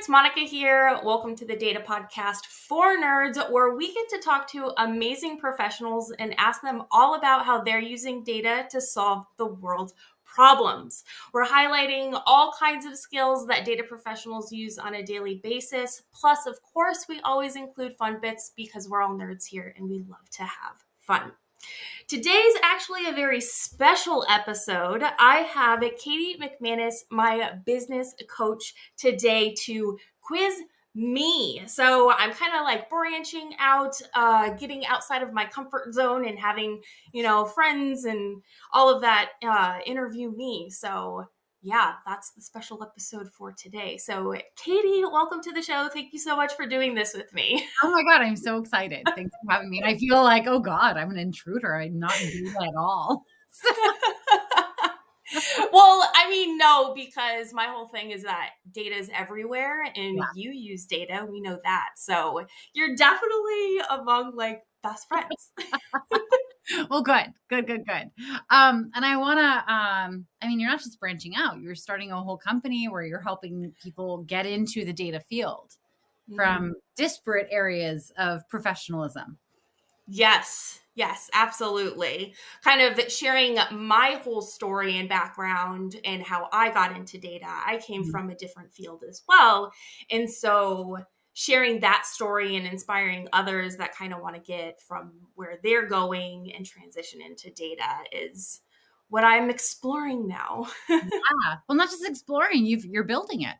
nerds, Monica here. Welcome to the Data Podcast for Nerds, where we get to talk to amazing professionals and ask them all about how they're using data to solve the world's problems. We're highlighting all kinds of skills that data professionals use on a daily basis. Plus, of course, we always include fun bits because we're all nerds here and we love to have fun. Today's actually a very special episode. I have Katie McManus, my business coach, today to quiz me. So I'm kind of like branching out, uh, getting outside of my comfort zone and having, you know, friends and all of that uh, interview me. So yeah, that's the special episode for today. So, Katie, welcome to the show. Thank you so much for doing this with me. Oh my God, I'm so excited. Thanks for having me. I feel like, oh God, I'm an intruder. I'm not intruding at all. well, I mean, no, because my whole thing is that data is everywhere and yeah. you use data. We know that. So, you're definitely among like best friends. well, good, good, good, good. Um, and I want to, um, I mean, you're not just branching out, you're starting a whole company where you're helping people get into the data field mm-hmm. from disparate areas of professionalism. Yes, yes, absolutely. Kind of sharing my whole story and background and how I got into data. I came mm-hmm. from a different field as well. And so, sharing that story and inspiring others that kind of want to get from where they're going and transition into data is what I'm exploring now. yeah. Well, not just exploring, you've, you're building it.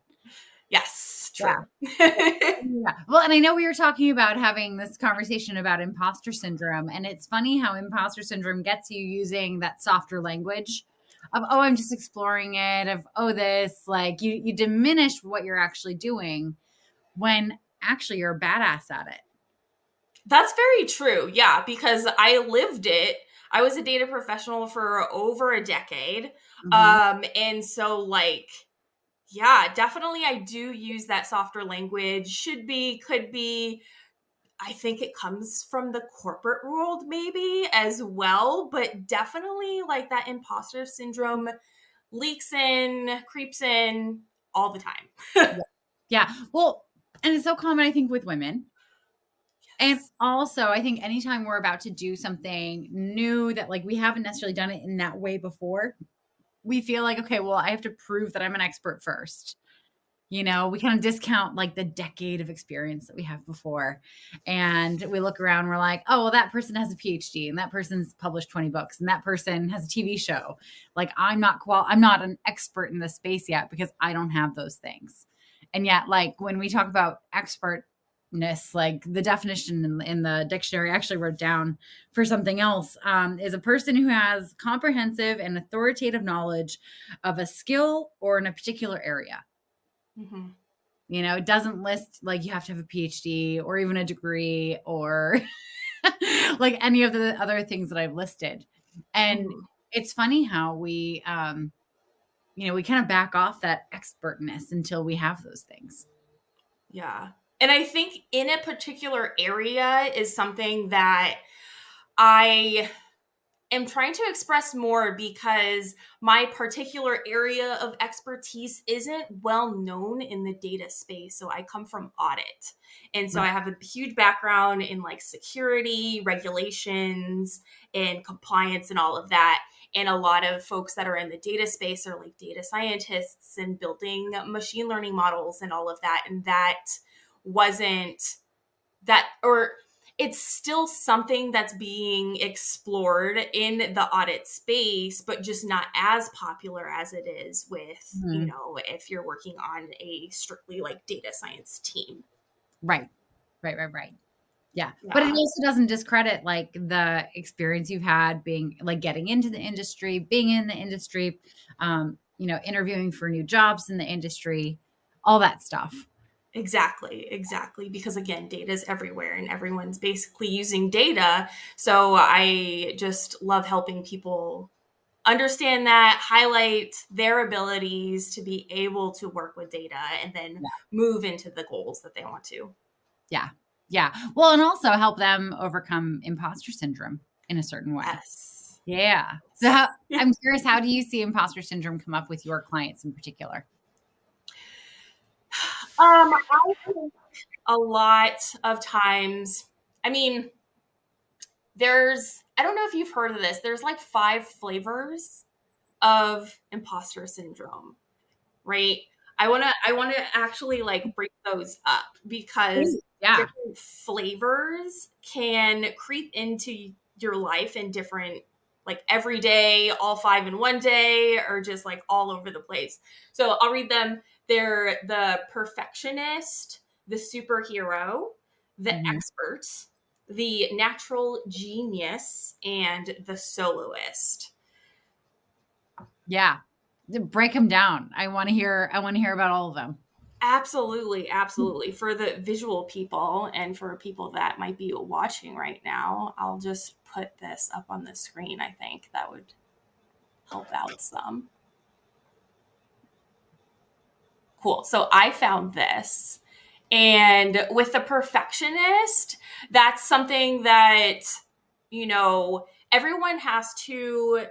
Yes, true. Yeah. yeah. Well, and I know we were talking about having this conversation about imposter syndrome, and it's funny how imposter syndrome gets you using that softer language of oh, I'm just exploring it, of oh, this like you you diminish what you're actually doing when actually you're a badass at it. That's very true. Yeah, because I lived it. I was a data professional for over a decade. Mm-hmm. Um and so like yeah, definitely I do use that softer language. Should be, could be. I think it comes from the corporate world maybe as well, but definitely like that imposter syndrome leaks in, creeps in all the time. yeah. yeah. Well, and it's so common, I think, with women. And also, I think anytime we're about to do something new that like we haven't necessarily done it in that way before, we feel like, okay, well, I have to prove that I'm an expert first. You know, we kind of discount like the decade of experience that we have before. And we look around, we're like, oh, well, that person has a PhD and that person's published 20 books and that person has a TV show. Like, I'm not qual, I'm not an expert in this space yet because I don't have those things. And yet, like when we talk about expertness, like the definition in, in the dictionary I actually wrote down for something else um, is a person who has comprehensive and authoritative knowledge of a skill or in a particular area. Mm-hmm. You know, it doesn't list like you have to have a PhD or even a degree or like any of the other things that I've listed. And mm-hmm. it's funny how we um you know, we kind of back off that expertness until we have those things. Yeah. And I think in a particular area is something that I am trying to express more because my particular area of expertise isn't well known in the data space. So I come from audit. And so right. I have a huge background in like security, regulations, and compliance and all of that and a lot of folks that are in the data space are like data scientists and building machine learning models and all of that and that wasn't that or it's still something that's being explored in the audit space but just not as popular as it is with mm-hmm. you know if you're working on a strictly like data science team. Right. Right right right yeah. yeah. But it also doesn't discredit like the experience you've had being like getting into the industry, being in the industry, um, you know, interviewing for new jobs in the industry, all that stuff. Exactly, exactly. Because again, data is everywhere and everyone's basically using data. So I just love helping people understand that, highlight their abilities to be able to work with data and then yeah. move into the goals that they want to. Yeah, yeah. Well, and also help them overcome imposter syndrome in a certain way. Yes. Yeah. So how, I'm curious, how do you see imposter syndrome come up with your clients in particular? Um, I think a lot of times, I mean, there's, I don't know if you've heard of this, there's like five flavors of imposter syndrome, right? I want to I want to actually like break those up because yeah. different flavors can creep into your life in different like every day, all five in one day, or just like all over the place. So I'll read them. They're the perfectionist, the superhero, the Mhm. expert, the natural genius, and the soloist. Yeah. Break them down. I want to hear I want to hear about all of them. Absolutely, absolutely. Mm-hmm. For the visual people and for people that might be watching right now, I'll just put this up on the screen. I think that would help out some. Cool. So I found this. And with the perfectionist, that's something that, you know, everyone has to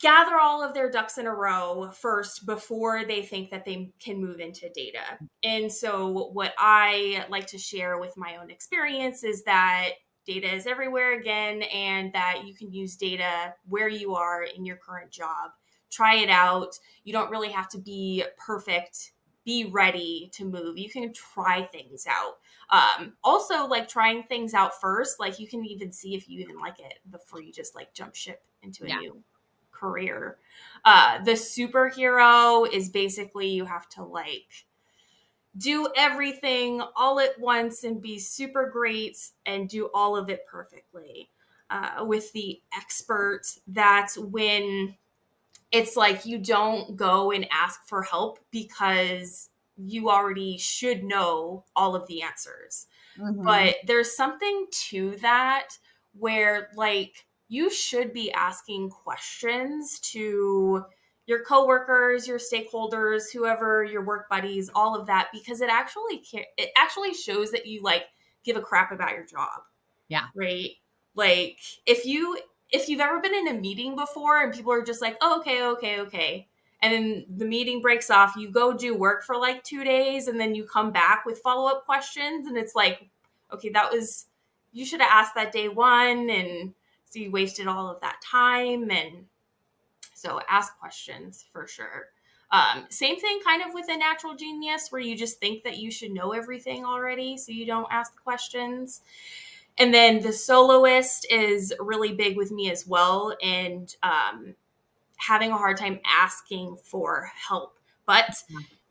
gather all of their ducks in a row first before they think that they can move into data. And so, what I like to share with my own experience is that data is everywhere again, and that you can use data where you are in your current job. Try it out. You don't really have to be perfect. Be ready to move. You can try things out. Um, also, like trying things out first, like you can even see if you even like it before you just like jump ship into a Yeah. new career. Uh, the superhero is basically you have to like do everything all at once and be super great and do all of it perfectly. Uh, with the expert, that's when it's like you don't go and ask for help because you already should know all of the answers Mhm. but there's something to that where like you should be asking questions to your coworkers your stakeholders whoever your work buddies all of that because it actually it actually shows that you like give a crap about your job Yeah. right like if you if you've ever been in a meeting before and people are just like oh, okay okay okay and then the meeting breaks off you go do work for like two days and then you come back with follow-up questions and it's like okay that was you should have asked that day one and so you wasted all of that time and so ask questions for sure. Um, same thing kind of with a natural genius where you just think that you should know everything already so you don't ask the questions. And then the soloist is really big with me as well and um, having a hard time asking for help but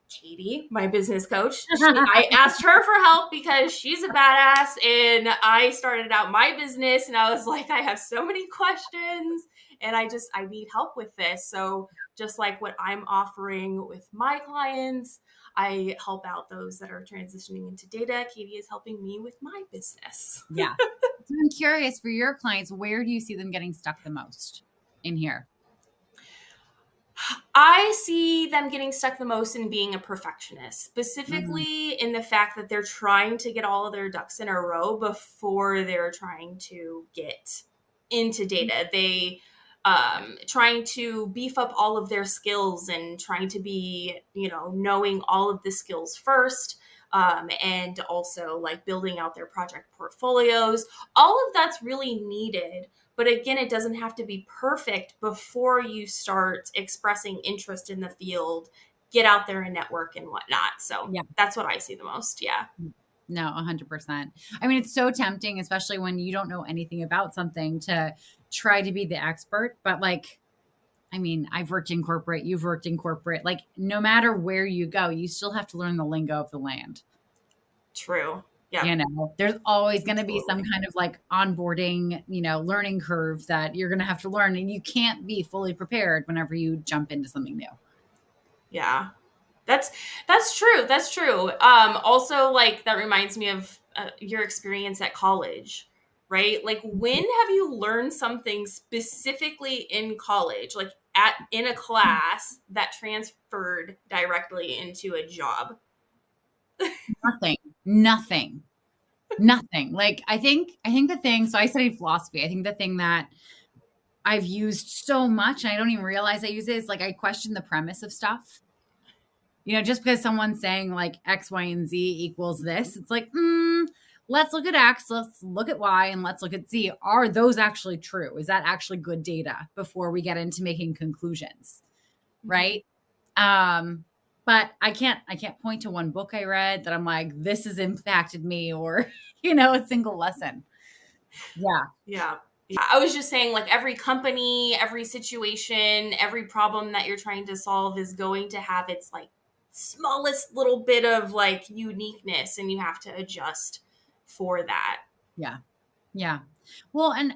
Katie, my business coach, she, I asked her for help because she's a badass and I started out my business and I was like, I have so many questions and I just, I need help with this. So, just like what I'm offering with my clients, I help out those that are transitioning into data. Katie is helping me with my business. Yeah. I'm curious for your clients, where do you see them getting stuck the most in here? I see them getting stuck the most in being a perfectionist, specifically in the fact that they're trying to get all of their ducks in a row before they're trying to get into data. They um trying to beef up all of their skills and trying to be, you know, knowing all of the skills first. Um, and also like building out their project portfolios. All of that's really needed but again, it doesn't have to be perfect before you start expressing interest in the field, get out there and network and whatnot. So Yeah. that's what I see the most. Yeah. No, 100%. I mean, it's so tempting, especially when you don't know anything about something, to try to be the expert. But, like, I mean, I've worked in corporate, you've worked in corporate. Like, no matter where you go, you still have to learn the lingo of the land. True. Yeah. You know, there's always going to be some kind of like onboarding, you know, learning curve that you're going to have to learn. And you can't be fully prepared whenever you jump into something new. Yeah. That's that's true. That's true. Um also like that reminds me of uh, your experience at college, right? Like when have you learned something specifically in college, like at in a class that transferred directly into a job? nothing nothing nothing like i think i think the thing so i studied philosophy i think the thing that i've used so much and i don't even realize i use it is like i question the premise of stuff You know, just because someone's saying like X, Y, and Z equals this, it's like, mm, let's look at X, let's look at Y, and let's look at Z. Are those actually true? Is that actually good data before we get into making conclusions? Mm-hmm. Right. Um, but I can't I can't point to one book I read that I'm like, this has impacted me or, you know, a single lesson. Yeah. Yeah. I was just saying, like, every company, every situation, every problem that you're trying to solve is going to have its like smallest little bit of like uniqueness, and you have to adjust for that. Yeah. Yeah. Well, and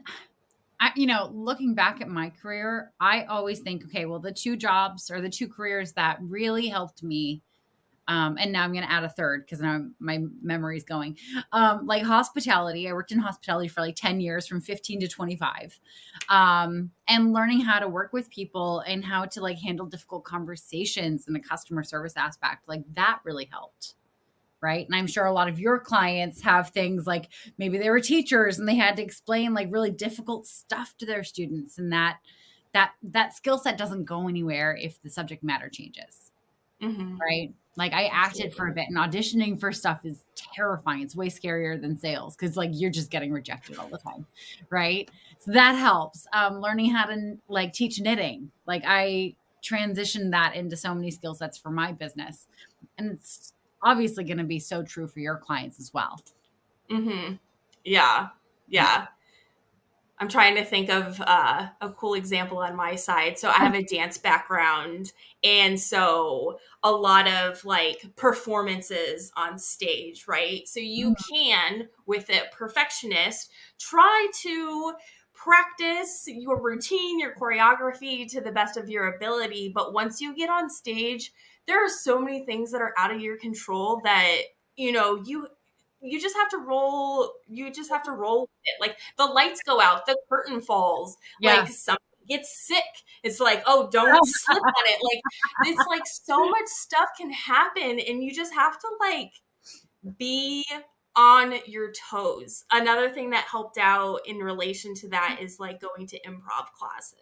I, you know, looking back at my career, I always think, okay, well, the two jobs or the two careers that really helped me um, and now I'm going to add a third because now my memory's going. Um, like hospitality, I worked in hospitality for like 10 years from 15 to 25. Um, and learning how to work with people and how to like handle difficult conversations in a customer service aspect, like that really helped. Right. And I'm sure a lot of your clients have things like maybe they were teachers and they had to explain like really difficult stuff to their students and that that that skill set doesn't go anywhere if the subject matter changes. Mm-hmm. Right. Like I acted for a bit and auditioning for stuff is terrifying. It's way scarier than sales because like you're just getting rejected all the time. Right. So that helps. Um, learning how to like teach knitting. Like I transitioned that into so many skill sets for my business. And it's obviously going to be so true for your clients as well. Mm-hmm. Yeah. Yeah. I'm trying to think of uh, a cool example on my side. So I have a dance background, and so a lot of like performances on stage, right? So you mm-hmm. can, with a perfectionist, try to practice your routine, your choreography to the best of your ability. But once you get on stage, there are so many things that are out of your control that you know you you just have to roll you just have to roll with it like the lights go out the curtain falls yeah. like somebody gets sick it's like oh don't slip on it like it's like so much stuff can happen and you just have to like be on your toes another thing that helped out in relation to that is like going to improv classes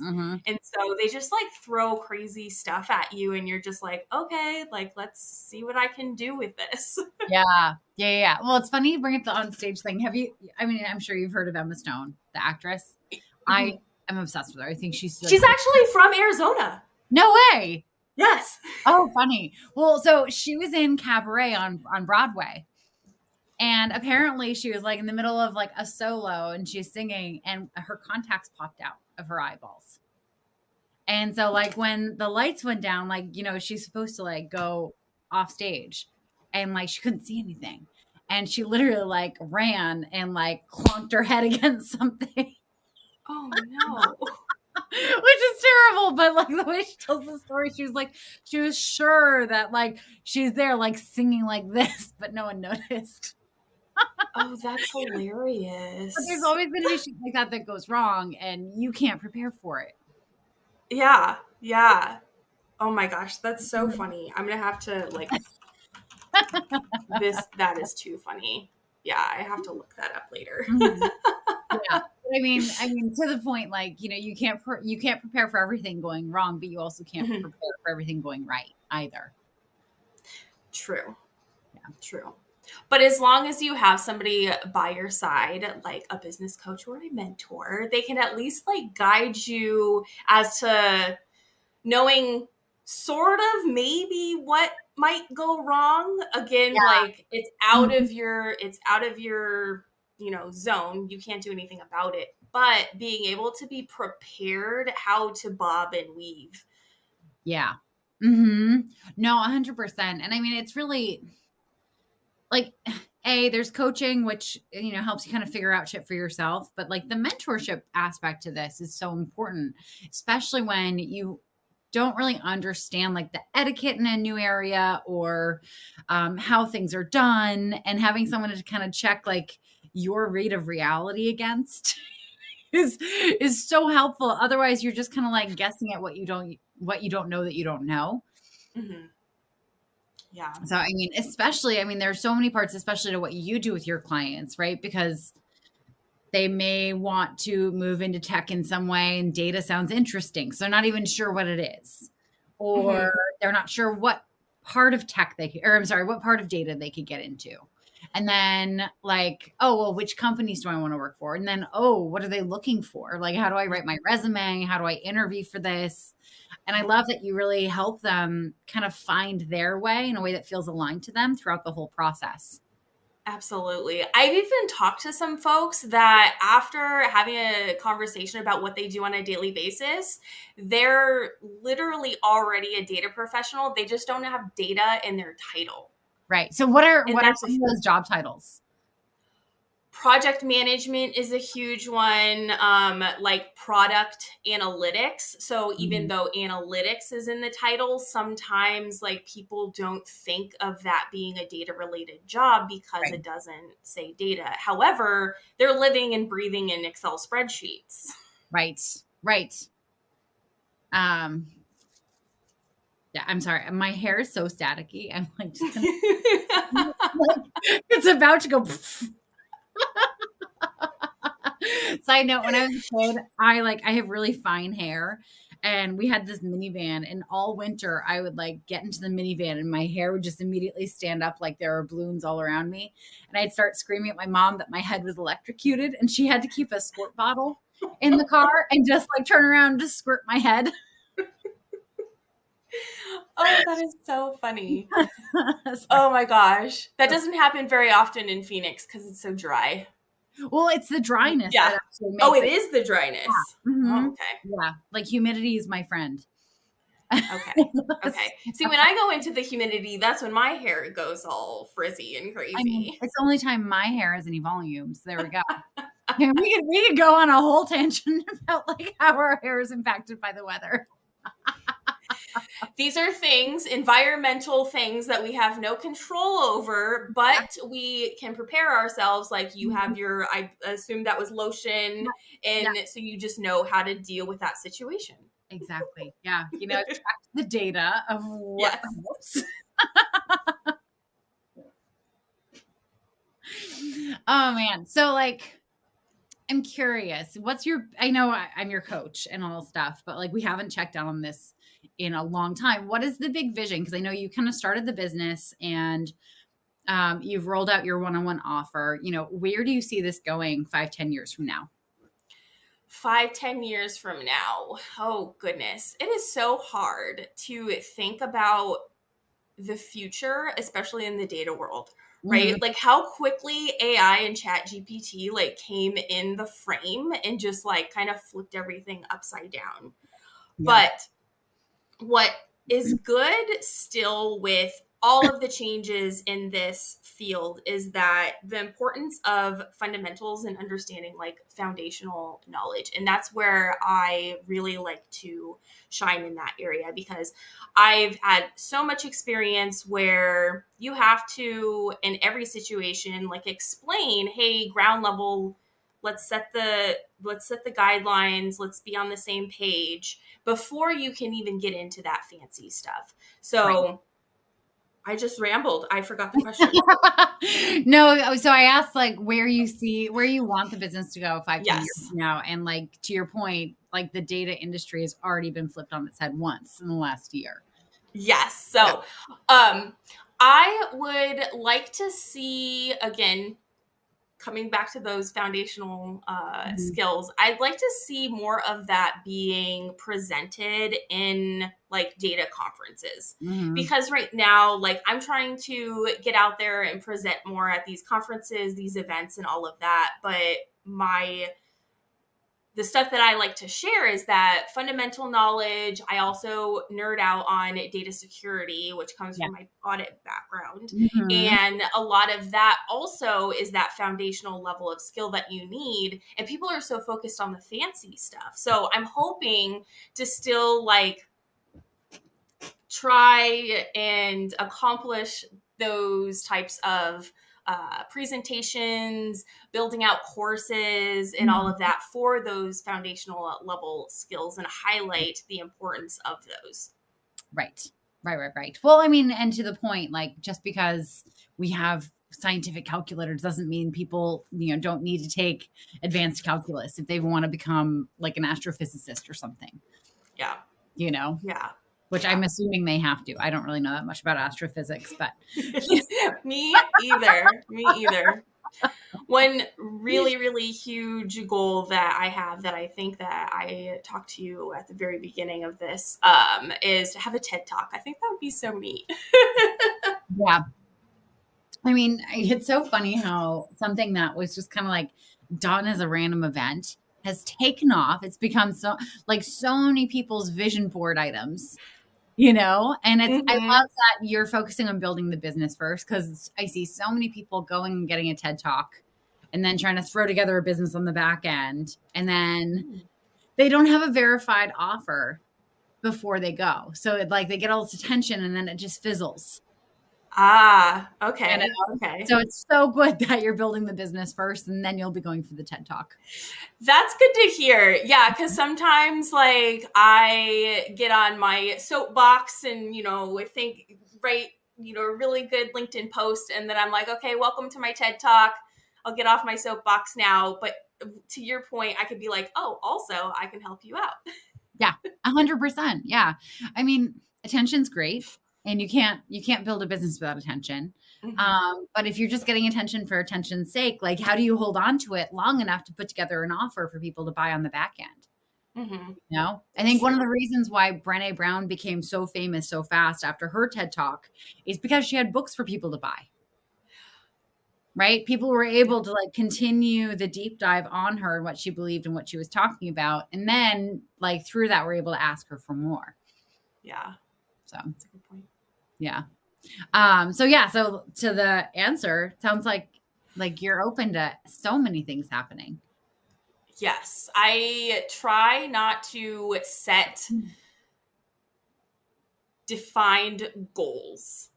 Mm-hmm. And so they just like throw crazy stuff at you, and you're just like, okay, like let's see what I can do with this. yeah. Yeah. Yeah. Well, it's funny you bring up the on stage thing. Have you, I mean, I'm sure you've heard of Emma Stone, the actress. Mm-hmm. I am obsessed with her. I think she's like, she's actually from Arizona. No way. Yes. Oh, funny. Well, so she was in Cabaret on on Broadway. And apparently she was like in the middle of like a solo and she's singing and her contacts popped out of her eyeballs. And so like when the lights went down, like, you know, she's supposed to like go off stage and like she couldn't see anything. And she literally like ran and like clonked her head against something. Oh no. Which is terrible, but like the way she tells the story, she was like, she was sure that like she's there like singing like this, but no one noticed oh, that's hilarious. But there's always been issues like that that goes wrong, and you can't prepare for it. Yeah, yeah. Oh my gosh, that's so mm-hmm. funny. I'm gonna have to like this. That is too funny. Yeah, I have to look that up later. Mm-hmm. Yeah. I mean, I mean, to the point, like you know, you can't pre- you can't prepare for everything going wrong, but you also can't mm-hmm. prepare for everything going right either. True. Yeah, true. But as long as you have somebody by your side, like a business coach or a mentor, they can at least like guide you as to knowing sort of maybe what might go wrong. Again, yeah. like it's out mm-hmm. of your it's out of your, you know, zone. You can't do anything about it. But being able to be prepared how to bob and weave. Yeah. Mhm. No, 100%. And I mean, it's really like a there's coaching which you know helps you kind of figure out shit for yourself but like the mentorship aspect to this is so important especially when you don't really understand like the etiquette in a new area or um, how things are done and having someone to kind of check like your rate of reality against is is so helpful otherwise you're just kind of like guessing at what you don't what you don't know that you don't know mm-hmm. Yeah. So, I mean, especially, I mean, there are so many parts, especially to what you do with your clients, right? Because they may want to move into tech in some way and data sounds interesting. So they're not even sure what it is, or mm-hmm. they're not sure what part of tech they or I'm sorry, what part of data they could get into. And then like, oh, well, which companies do I want to work for? And then, oh, what are they looking for? Like, how do I write my resume? How do I interview for this? And I love that you really help them kind of find their way in a way that feels aligned to them throughout the whole process. Absolutely. I've even talked to some folks that after having a conversation about what they do on a daily basis, they're literally already a data professional. They just don't have data in their title. Right. So what are and what are some of those job titles? project management is a huge one um, like product analytics so even mm-hmm. though analytics is in the title sometimes like people don't think of that being a data related job because right. it doesn't say data however they're living and breathing in excel spreadsheets right right um I'm sorry. My hair is so staticky. I'm like, gonna, like it's about to go. Side note, when I was a kid, I like I have really fine hair. And we had this minivan, and all winter I would like get into the minivan, and my hair would just immediately stand up like there were balloons all around me. And I'd start screaming at my mom that my head was electrocuted, and she had to keep a squirt bottle in the car and just like turn around to squirt my head. Oh, that is so funny. oh my gosh. That doesn't happen very often in Phoenix because it's so dry. Well, it's the dryness. Yeah. oh, it, it is the dryness. Yeah. Mm-hmm. Oh, okay. Yeah. Like humidity is my friend. okay. Okay. See, when I go into the humidity, that's when my hair goes all frizzy and crazy. I mean, it's the only time my hair has any volume. So there we go. yeah, we could we could go on a whole tangent about like how our hair is impacted by the weather. These are things, environmental things that we have no control over, but we can prepare ourselves. Like you have mm-hmm. your, I assume that was lotion, and yeah. so you just know how to deal with that situation. Exactly. Yeah. You know, track the data of what. Yes. oh man. So like I'm curious. What's your I know I, am your coach and all stuff, but like we haven't checked out on this in a long time. What is the big vision? Because I know you kind of started the business and um, you've rolled out your one-on-one offer. You know, where do you see this going five, ten years from now? Five, ten years from now. Oh goodness. It is so hard to think about the future, especially in the data world right mm-hmm. like how quickly ai and chat gpt like came in the frame and just like kind of flipped everything upside down yeah. but what is good still with all of the changes in this field is that the importance of fundamentals and understanding like foundational knowledge. And that's where i really like to shine in that area because i've had so much experience where you have to in every situation like explain hey ground level let's set the let's set the guidelines let's be on the same page before you can even get into that fancy stuff so right. I just rambled. I forgot the question. no, so I asked like where you see where you want the business to go five yes. years from now, and like to your point, like the data industry has already been flipped on its head once in the last year. Yes. So, um, I would like to see again coming back to those foundational uh, mm-hmm. skills, I'd like to see more of that being presented in like data conferences. Mm-hmm. Because right now, like I'm trying to get out there and present more at these conferences, these events, and all of that. But my the stuff that I like to share is that fundamental knowledge. I also nerd out on data security, which comes yeah. from my audit background. Mm-hmm. And a lot of that also is that foundational level of skill that you need. And people are so focused on the fancy stuff. So I'm hoping to still like try and accomplish those types of uh, presentations, building out courses, and all of mm-hmm. that for those foundational level skills and highlight the importance of those. Right, right, right, right. Well, I mean, and to the point, like just because we have scientific calculators doesn't mean people you know don't need to take advanced calculus if they want to become like an astrophysicist or something yeah you know yeah which I'm assuming they have to. I don't really know that much about astrophysics, but me either. Me either. One really, really huge goal that I have that I think that I talked to you at the very beginning of this um, is to have a TED talk. I think that would be so neat. yeah. I mean, it's so funny how something that was just kind of like done as a random event has taken off. It's become so like so many people's vision board items you know and it's mm-hmm. i love that you're focusing on building the business first because i see so many people going and getting a ted talk and then trying to throw together a business on the back end and then mm. they don't have a verified offer before they go so it like they get all this attention and then it just fizzles Ah, okay. Okay. So it's so good that you're building the business first and then you'll be going for the TED Talk. That's good to hear. Yeah, because sometimes like I get on my soapbox and, you know, I think, write, you know, a really good LinkedIn post and then I'm like, okay, welcome to my TED Talk. I'll get off my soapbox now. But to your point, I could be like, oh, also, I can help you out. yeah, 100%. Yeah. I mean, attention's great and you can't you can't build a business without attention. Mm-hmm. um, but if you're just getting attention for attention's sake like how do you hold on to it long enough to put together an offer for people to buy on the back end? Mm-hmm. you know? I think one of the reasons why brene brown became so famous so fast after her ted talk is because she had books for people to buy. Right? People were able to like continue the deep dive on her and what she believed and what she was talking about and then like through that we're able to ask her for more. Yeah. So. That's a good point yeah. Um, so yeah, so to the answer, sounds like like you're open to so many things happening. Yes. I try not to set defined goals.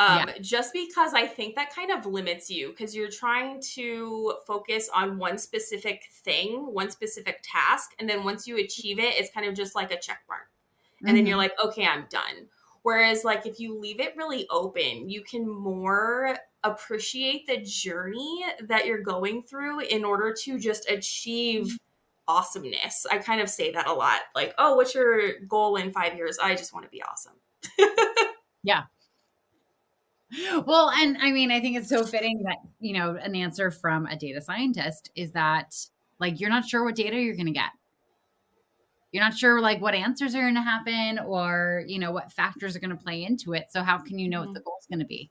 Um, yeah. just because I think that kind of limits you because you're trying to focus on one specific thing, one specific task, and then once you achieve it, it's kind of just like a check mark. And mm-hmm. then you're mm-hmm. like, okay, I'm done. Whereas, like, if you leave it really open, you can more appreciate the journey that you're going through in order to just achieve mm-hmm. awesomeness. I kind of say that a lot. Like, oh, what's your goal in five years? I just want to be awesome. yeah. Well, and I mean, I think it's so fitting that, you know, an answer from a data scientist is that, like, you're not sure what data you're going to get you're not sure like what answers are going to happen or you know what factors are going to play into it so how can you know mm-hmm. what the goal is going to be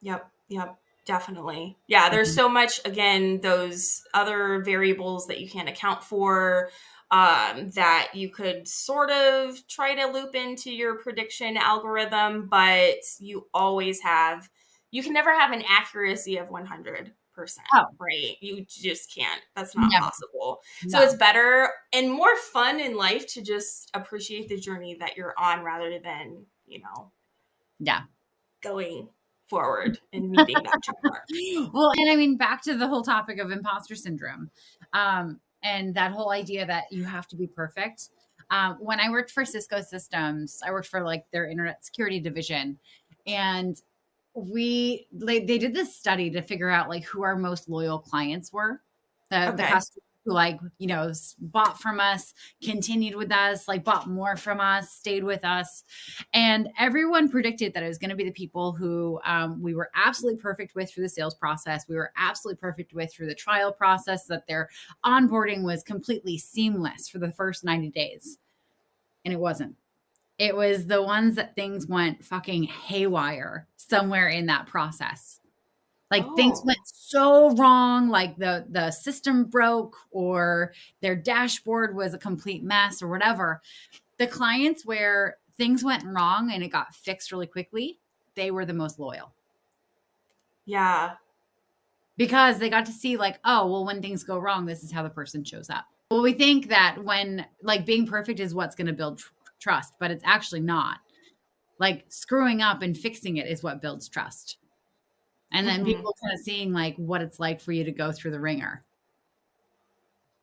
yep yep definitely yeah there's mm-hmm. so much again those other variables that you can't account for um, that you could sort of try to loop into your prediction algorithm but you always have you can never have an accuracy of 100 percent. Oh. Right. You just can't. That's not Never. possible. No. So it's better and more fun in life to just appreciate the journey that you're on rather than, you know, yeah, going forward and meeting that check mark. Well, and I mean back to the whole topic of imposter syndrome. Um, and that whole idea that you have to be perfect. Um, when I worked for Cisco Systems, I worked for like their internet security division. And we like they did this study to figure out like who our most loyal clients were the, okay. the customers who like you know bought from us continued with us like bought more from us stayed with us. And everyone predicted that it was going to be the people who um, we were absolutely perfect with through the sales process. We were absolutely perfect with through the trial process that their onboarding was completely seamless for the first 90 days. And it wasn't it was the ones that things went fucking haywire somewhere in that process. Like oh. things went so wrong, like the the system broke or their dashboard was a complete mess or whatever. The clients where things went wrong and it got fixed really quickly, they were the most loyal. Yeah. Because they got to see like, oh, well when things go wrong, this is how the person shows up. Well, we think that when like being perfect is what's going to build trust, but it's actually not. Like screwing up and fixing it is what builds trust. And then mm-hmm. people kind of seeing like what it's like for you to go through the ringer.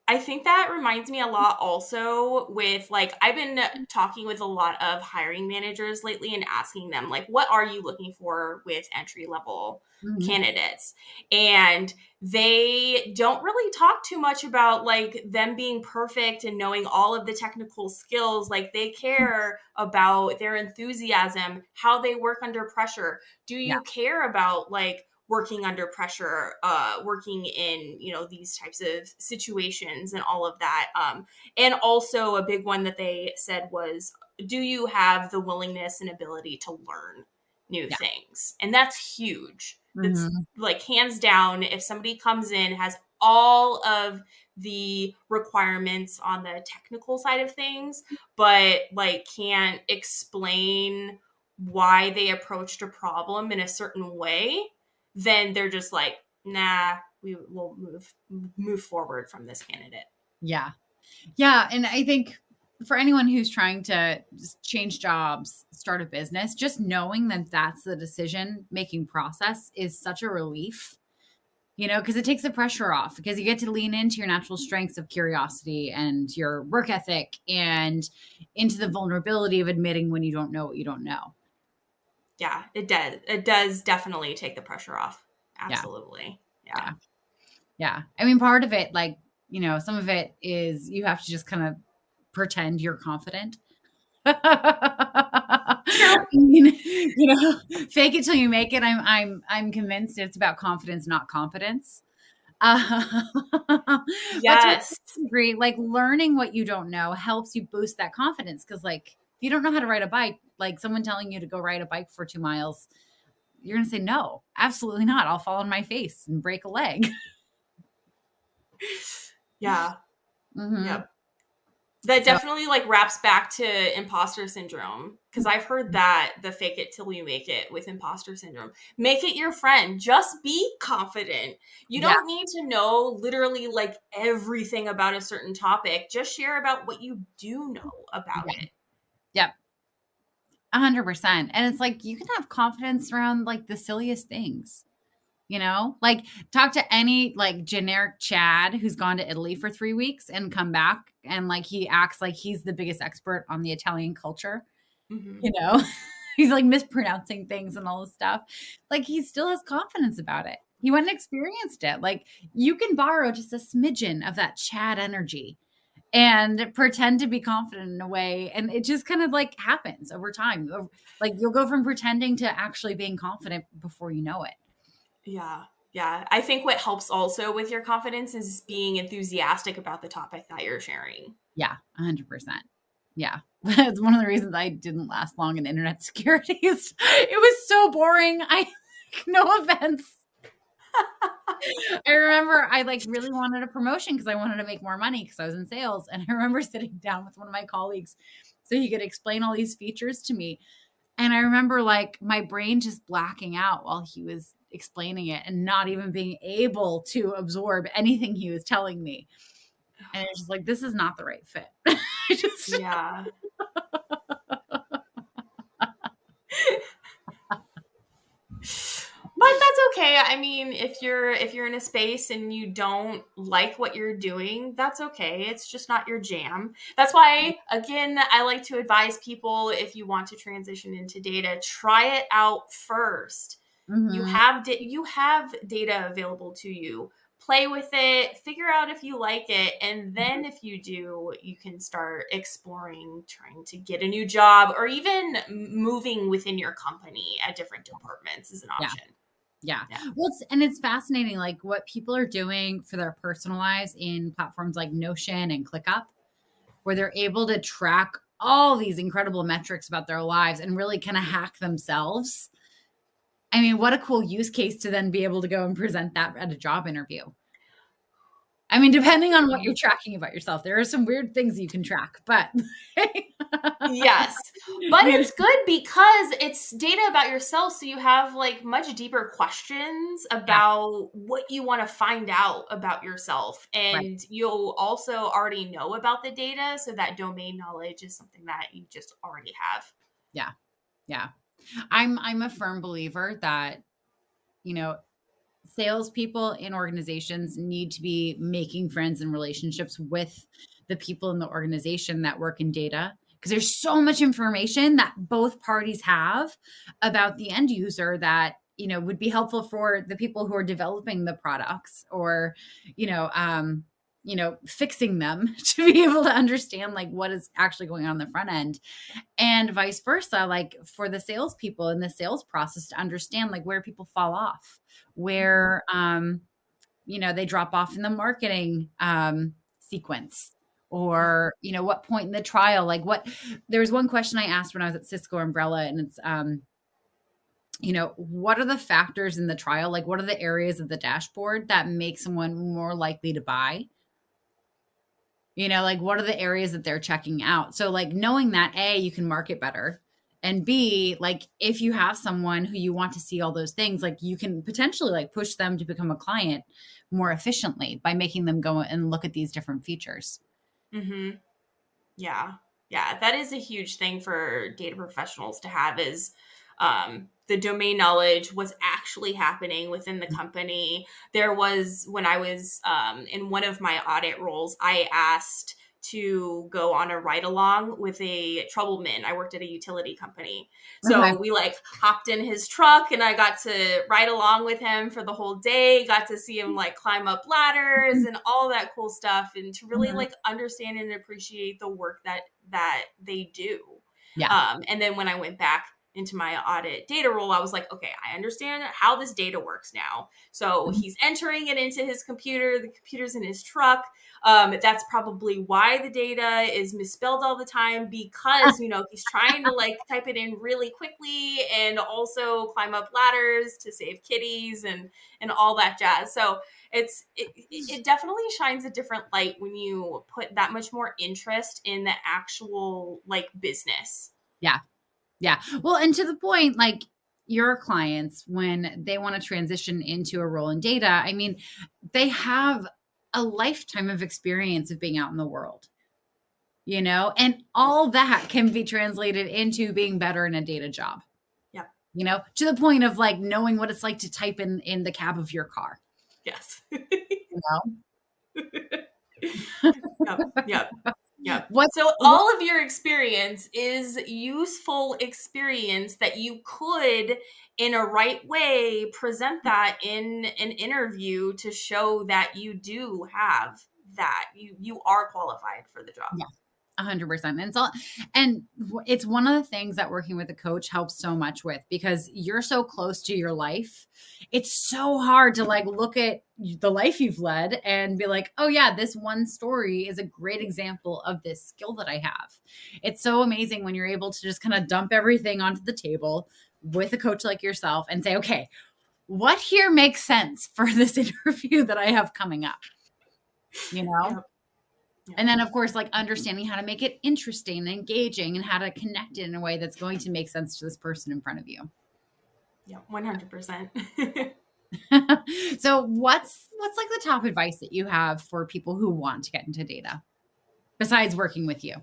I think that reminds me a lot also with like I've been talking with a lot of hiring managers lately and asking them like what are you looking for with entry level mm-hmm. candidates and they don't really talk too much about like them being perfect and knowing all of the technical skills like they care about their enthusiasm how they work under pressure do you yeah. care about like working under pressure uh working in you know these types of situations and all of that um and also a big one that they said was do you have the willingness and ability to learn new yeah. things and that's huge that's mm-hmm. like hands down if somebody comes in has all of the requirements on the technical side of things but like can't explain why they approached a problem in a certain way then they're just like nah we will move move forward from this candidate yeah yeah and i think for anyone who's trying to change jobs, start a business, just knowing that that's the decision making process is such a relief, you know, because it takes the pressure off because you get to lean into your natural strengths of curiosity and your work ethic and into the vulnerability of admitting when you don't know what you don't know. Yeah, it does. It does definitely take the pressure off. Absolutely. yeah. yeah. Yeah. I mean, part of it, like, you know, some of it is you have to just kind of pretend you're confident. I mean, you know, fake it till you make it. I'm I'm I'm convinced it's about confidence, not competence. Uh, yes, agree. Like learning what you don't know helps you boost that confidence because, like, you don't know how to ride a bike, like someone telling you to go ride a bike for two miles, you're gonna say no, absolutely not. I'll fall on my face and break a leg. yeah. Mm-hmm. Yep that definitely like wraps back to imposter syndrome because i've heard that the fake it till you make it with imposter syndrome make it your friend just be confident you don't need to know literally like everything about a certain topic just share about what you do know about yeah. it yep. A hundred percent and it's like you can have confidence around like the silliest things you know? Like talk to any like generic chad who's gone to italy for three weeks and come back and like he acts like he's the biggest expert on the italian culture mm-hmm. you know? He's like mispronouncing things and all this stuff. Like he still has confidence about it. He went and experienced it. Like you can borrow just a smidgen of that chad energy and pretend to be confident in a way and it just kind of like happens over time like you'll go from pretending to actually being confident before you know it yeah. Yeah. I think what helps also with your confidence is being enthusiastic about the topic that you're sharing. Yeah, 100%. Yeah. That's one of the reasons I didn't last long in internet security. it was so boring. I no offense. I remember I like really wanted a promotion because I wanted to make more money because I was in sales. And I remember sitting down with one of my colleagues so he could explain all these features to me. And I remember like my brain just blacking out while he was explaining it and not even being able to absorb anything he was telling me. And it's just like, this is not the right fit. just, yeah. But that's okay i mean if you're if you're in a space and you don't like what you're doing that's okay it's just not your jam that's why again i like to advise people if you want to transition into data try it out first Mm-hmm. You have da- you have data available to you. Play with it, figure out if you like it, and then mm-hmm. if you do, you can start exploring trying to get a new job or even moving within your company at different departments is an option. Yeah. Yeah. yeah. Well, it's, and it's fascinating, like what people are doing for their personal lives in platforms like Notion and ClickUp, where they're able to track all these incredible metrics about their lives and really kind of hack themselves I mean, what a cool use case to then be able to go and present that at a job interview. I mean, depending on what you're tracking about yourself, there are some weird things you can track, but yes, but it's good because it's data about yourself. So you have like much deeper questions about yeah. what you want to find out about yourself. And right. you'll also already know about the data. So that domain knowledge is something that you just already have. Yeah. Yeah. I'm I'm a firm believer that you know salespeople in organizations need to be making friends and relationships with the people in the organization that work in data because there's so much information that both parties have about the end user that you know would be helpful for the people who are developing the products or you know um you know fixing them to be able to understand like what is actually going on, on the front end. And vice versa like for the salespeople in the sales process to understand like where people fall off where um you know they drop off in the marketing um sequence or you know what point in the trial like what there was one question i asked when i was at cisco umbrella and it's um you know what are the factors in the trial? Like what are the areas of the dashboard that make someone more likely to buy you know like what are the areas that they're checking out? So like knowing that a you can market better and b like if you have someone who you want to see all those things like you can potentially like push them to become a client more efficiently by making them go and look at these different features. Mm-hmm. Yeah. Yeah that is a huge thing for data professionals to have is um the domain knowledge was actually happening within the company. There was, when I was um, in one of my audit roles, I asked to go on a ride along with a troubleman. I worked at a utility company. So okay. we like hopped in his truck and I got to ride along with him for the whole day, got to see him like climb up ladders and all that cool stuff and to really mm-hmm. like understand and appreciate the work that that they do. Yeah. Um, and then when I went back into my audit data role, I was like, okay, I understand how this data works now. So mm-hmm. he's entering it into his computer, the computer's in his truck. Um, that's probably why the data is misspelled all the time because, you know, he's trying to like type it in really quickly and also climb up ladders to save kitties and, and all that jazz. So it's, it, it definitely shines a different light when you put that much more interest in the actual like business. Yeah, yeah. Well, and to the point, like your clients, when they want to transition into a role in data, I mean, they have a lifetime of experience of being out in the world, you know, and all that can be translated into being better in a data job. Yeah. You know, to the point of like knowing what it's like to type in in the cab of your car. Yes. you know? yep. Yep. Yeah. What so all of your experience is useful experience that you could in a right way present mm. that in an interview to show that you do have that you you are qualified for the job. Yeah hundred percent. And and it's one of the things that working with a coach helps so much with because you're so close to your life. It's so hard to like look at the life you've led and be like, oh yeah, this one story is a great example of this skill that I have. It's so amazing when you're able to just kind of dump everything onto the table with a coach like yourself and say, okay, what here makes sense for this interview that I have coming up? You know? And then, of course, like understanding how to make it interesting and engaging and how to connect it in a way that's going to make sense to this person in front of you. Yeah, 100%. so what's what's like the top advice that you have for people who want to get into data besides working with you?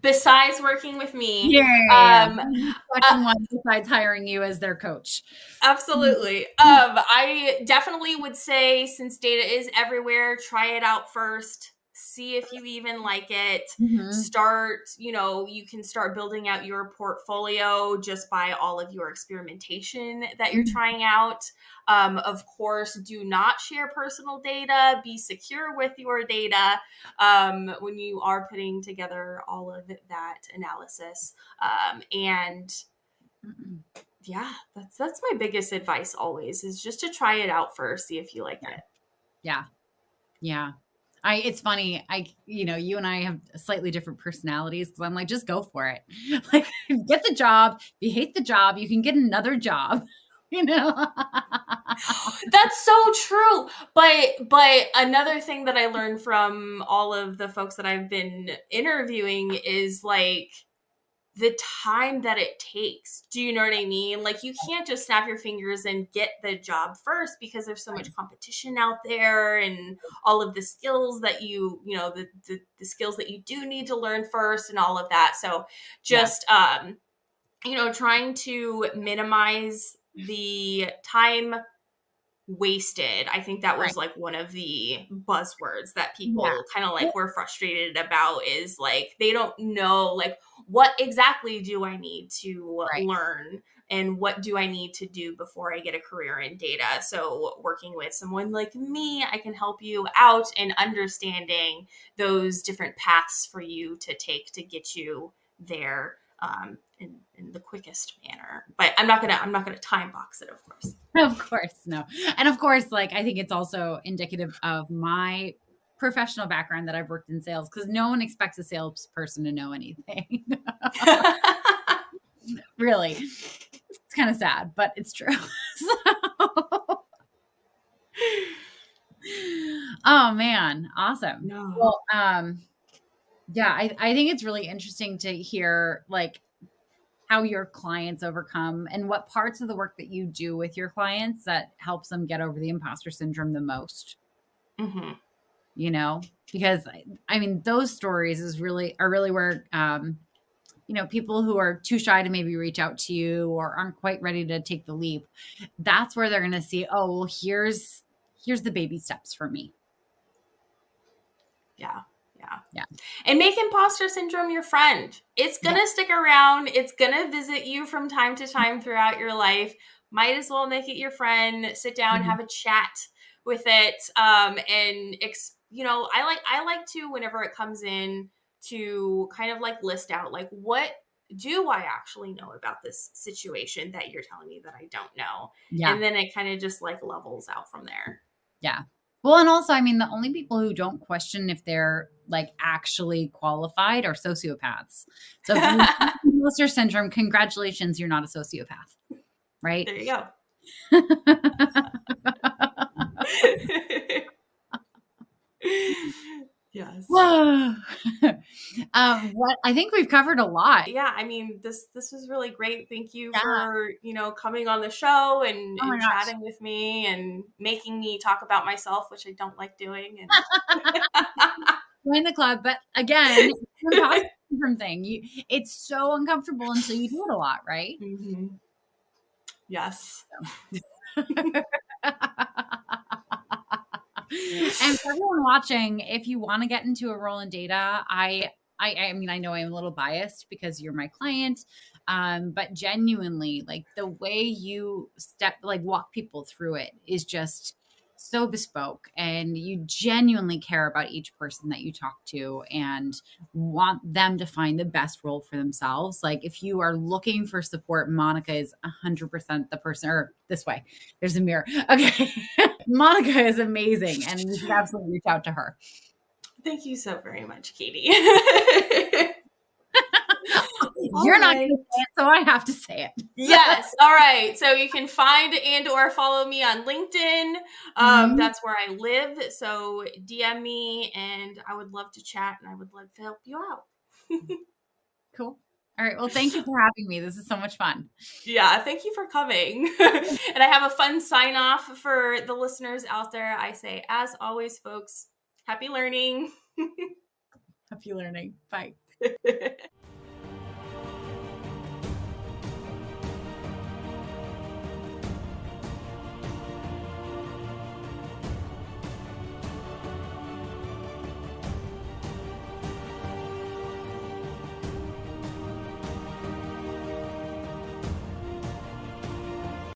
Besides working with me yeah. um uh, one besides hiring you as their coach. Absolutely. Um i definitely would say since data is everywhere try it out first see if you even like it. Mm-hmm. start you know you can start building out your portfolio just by all of your experimentation that you're mm-hmm. trying out. Um, of course do not share personal data. Be secure with your data um, when you are putting together all of that analysis. Um, and yeah that's that's my biggest advice always is just to try it out first see if you like yeah. it. Yeah. Yeah I it's funny. I you know, you and I have slightly different personalities because I'm like, just go for it. Like get the job. If you hate the job, you can get another job. You know? That's so true. But but another thing that I learned from all of the folks that I've been interviewing is like the time that it takes. Do you know what I mean? Like you can't just snap your fingers and get the job first because there's so much competition out there and all of the skills that you, you know, the the, the skills that you do need to learn first and all of that. So just yeah. um you know, trying to minimize the time wasted. I think that was Right. like one of the buzzwords that people Yeah. kind of like were frustrated about is like they don't know like what exactly do I need to Right. learn and what do I need to do before I get a career in data. So working with someone like me, I can help you out in understanding those different paths for you to take to get you there um, in, in the quickest manner. But I'm not gonna I'm not gonna time box it, of course. Of course, no. And of course, like I think it's also indicative of my professional background that I've worked in sales because no one expects a salesperson to know anything. really. It's kind of sad, but it's true. So- oh man, awesome. no. Well, um, yeah, I, I think it's really interesting to hear like how your clients overcome and what parts of the work that you do with your clients that helps them get over the imposter syndrome the most. hmm You know, because I, I mean, those stories is really are really where um, you know people who are too shy to maybe reach out to you or aren't quite ready to take the leap. That's where they're going to see, oh, well, here's here's the baby steps for me. Yeah. Yeah. Yeah. And make imposter syndrome your friend. It's going to stick around. It's going to visit you from time to time throughout your life. Might as well make it your friend. Sit down, Mhm. have a chat with it. Um, and, ex- you know, I like, I like to, whenever it comes in, to kind of like list out, like, what do I actually know about this situation that you're telling me that I don't know? Yeah. And then it kind of just like levels out from there. Well, and also, I mean, the only people who don't question if they're like actually qualified are sociopaths. So, if you have imposter syndrome, congratulations, you're not a sociopath, right? There you go. yes. Whoa. um, what I think we've covered a lot. Yeah, I mean this this was really great. Thank you Yeah. for, you know, coming on the show and, Oh and chatting with me and making me talk about myself, which I don't like doing. And Join the club, but again, it's an imposter syndrome thing. You, it's so uncomfortable until you do it a lot, right? Mhm. Yes. and for everyone watching, if you want to get into a role in data, I, I, I mean, I know I'm a little biased because you're my client, um, but genuinely, like the way you step, like walk people through it is just so bespoke, and you genuinely care about each person that you talk to and want them to find the best role for themselves. Like if you are looking for support, Monica is hundred percent the person. Or this way, there's a mirror. Okay. Monica is amazing and you should absolutely reach out to her. Thank you so very much, Katie. You're not going to say it, so I have to say it. yes. All right. So you can find and or follow me on LinkedIn. Um, Mhm. That's where I live. So DM me, and I would love to chat, and I would love to help you out. Cool. All right. Well, thank you for having me. This is so much fun. Yeah, thank you for coming. and I have a fun sign off for the listeners out there. I say, as always, folks, happy learning. Happy learning. Bye.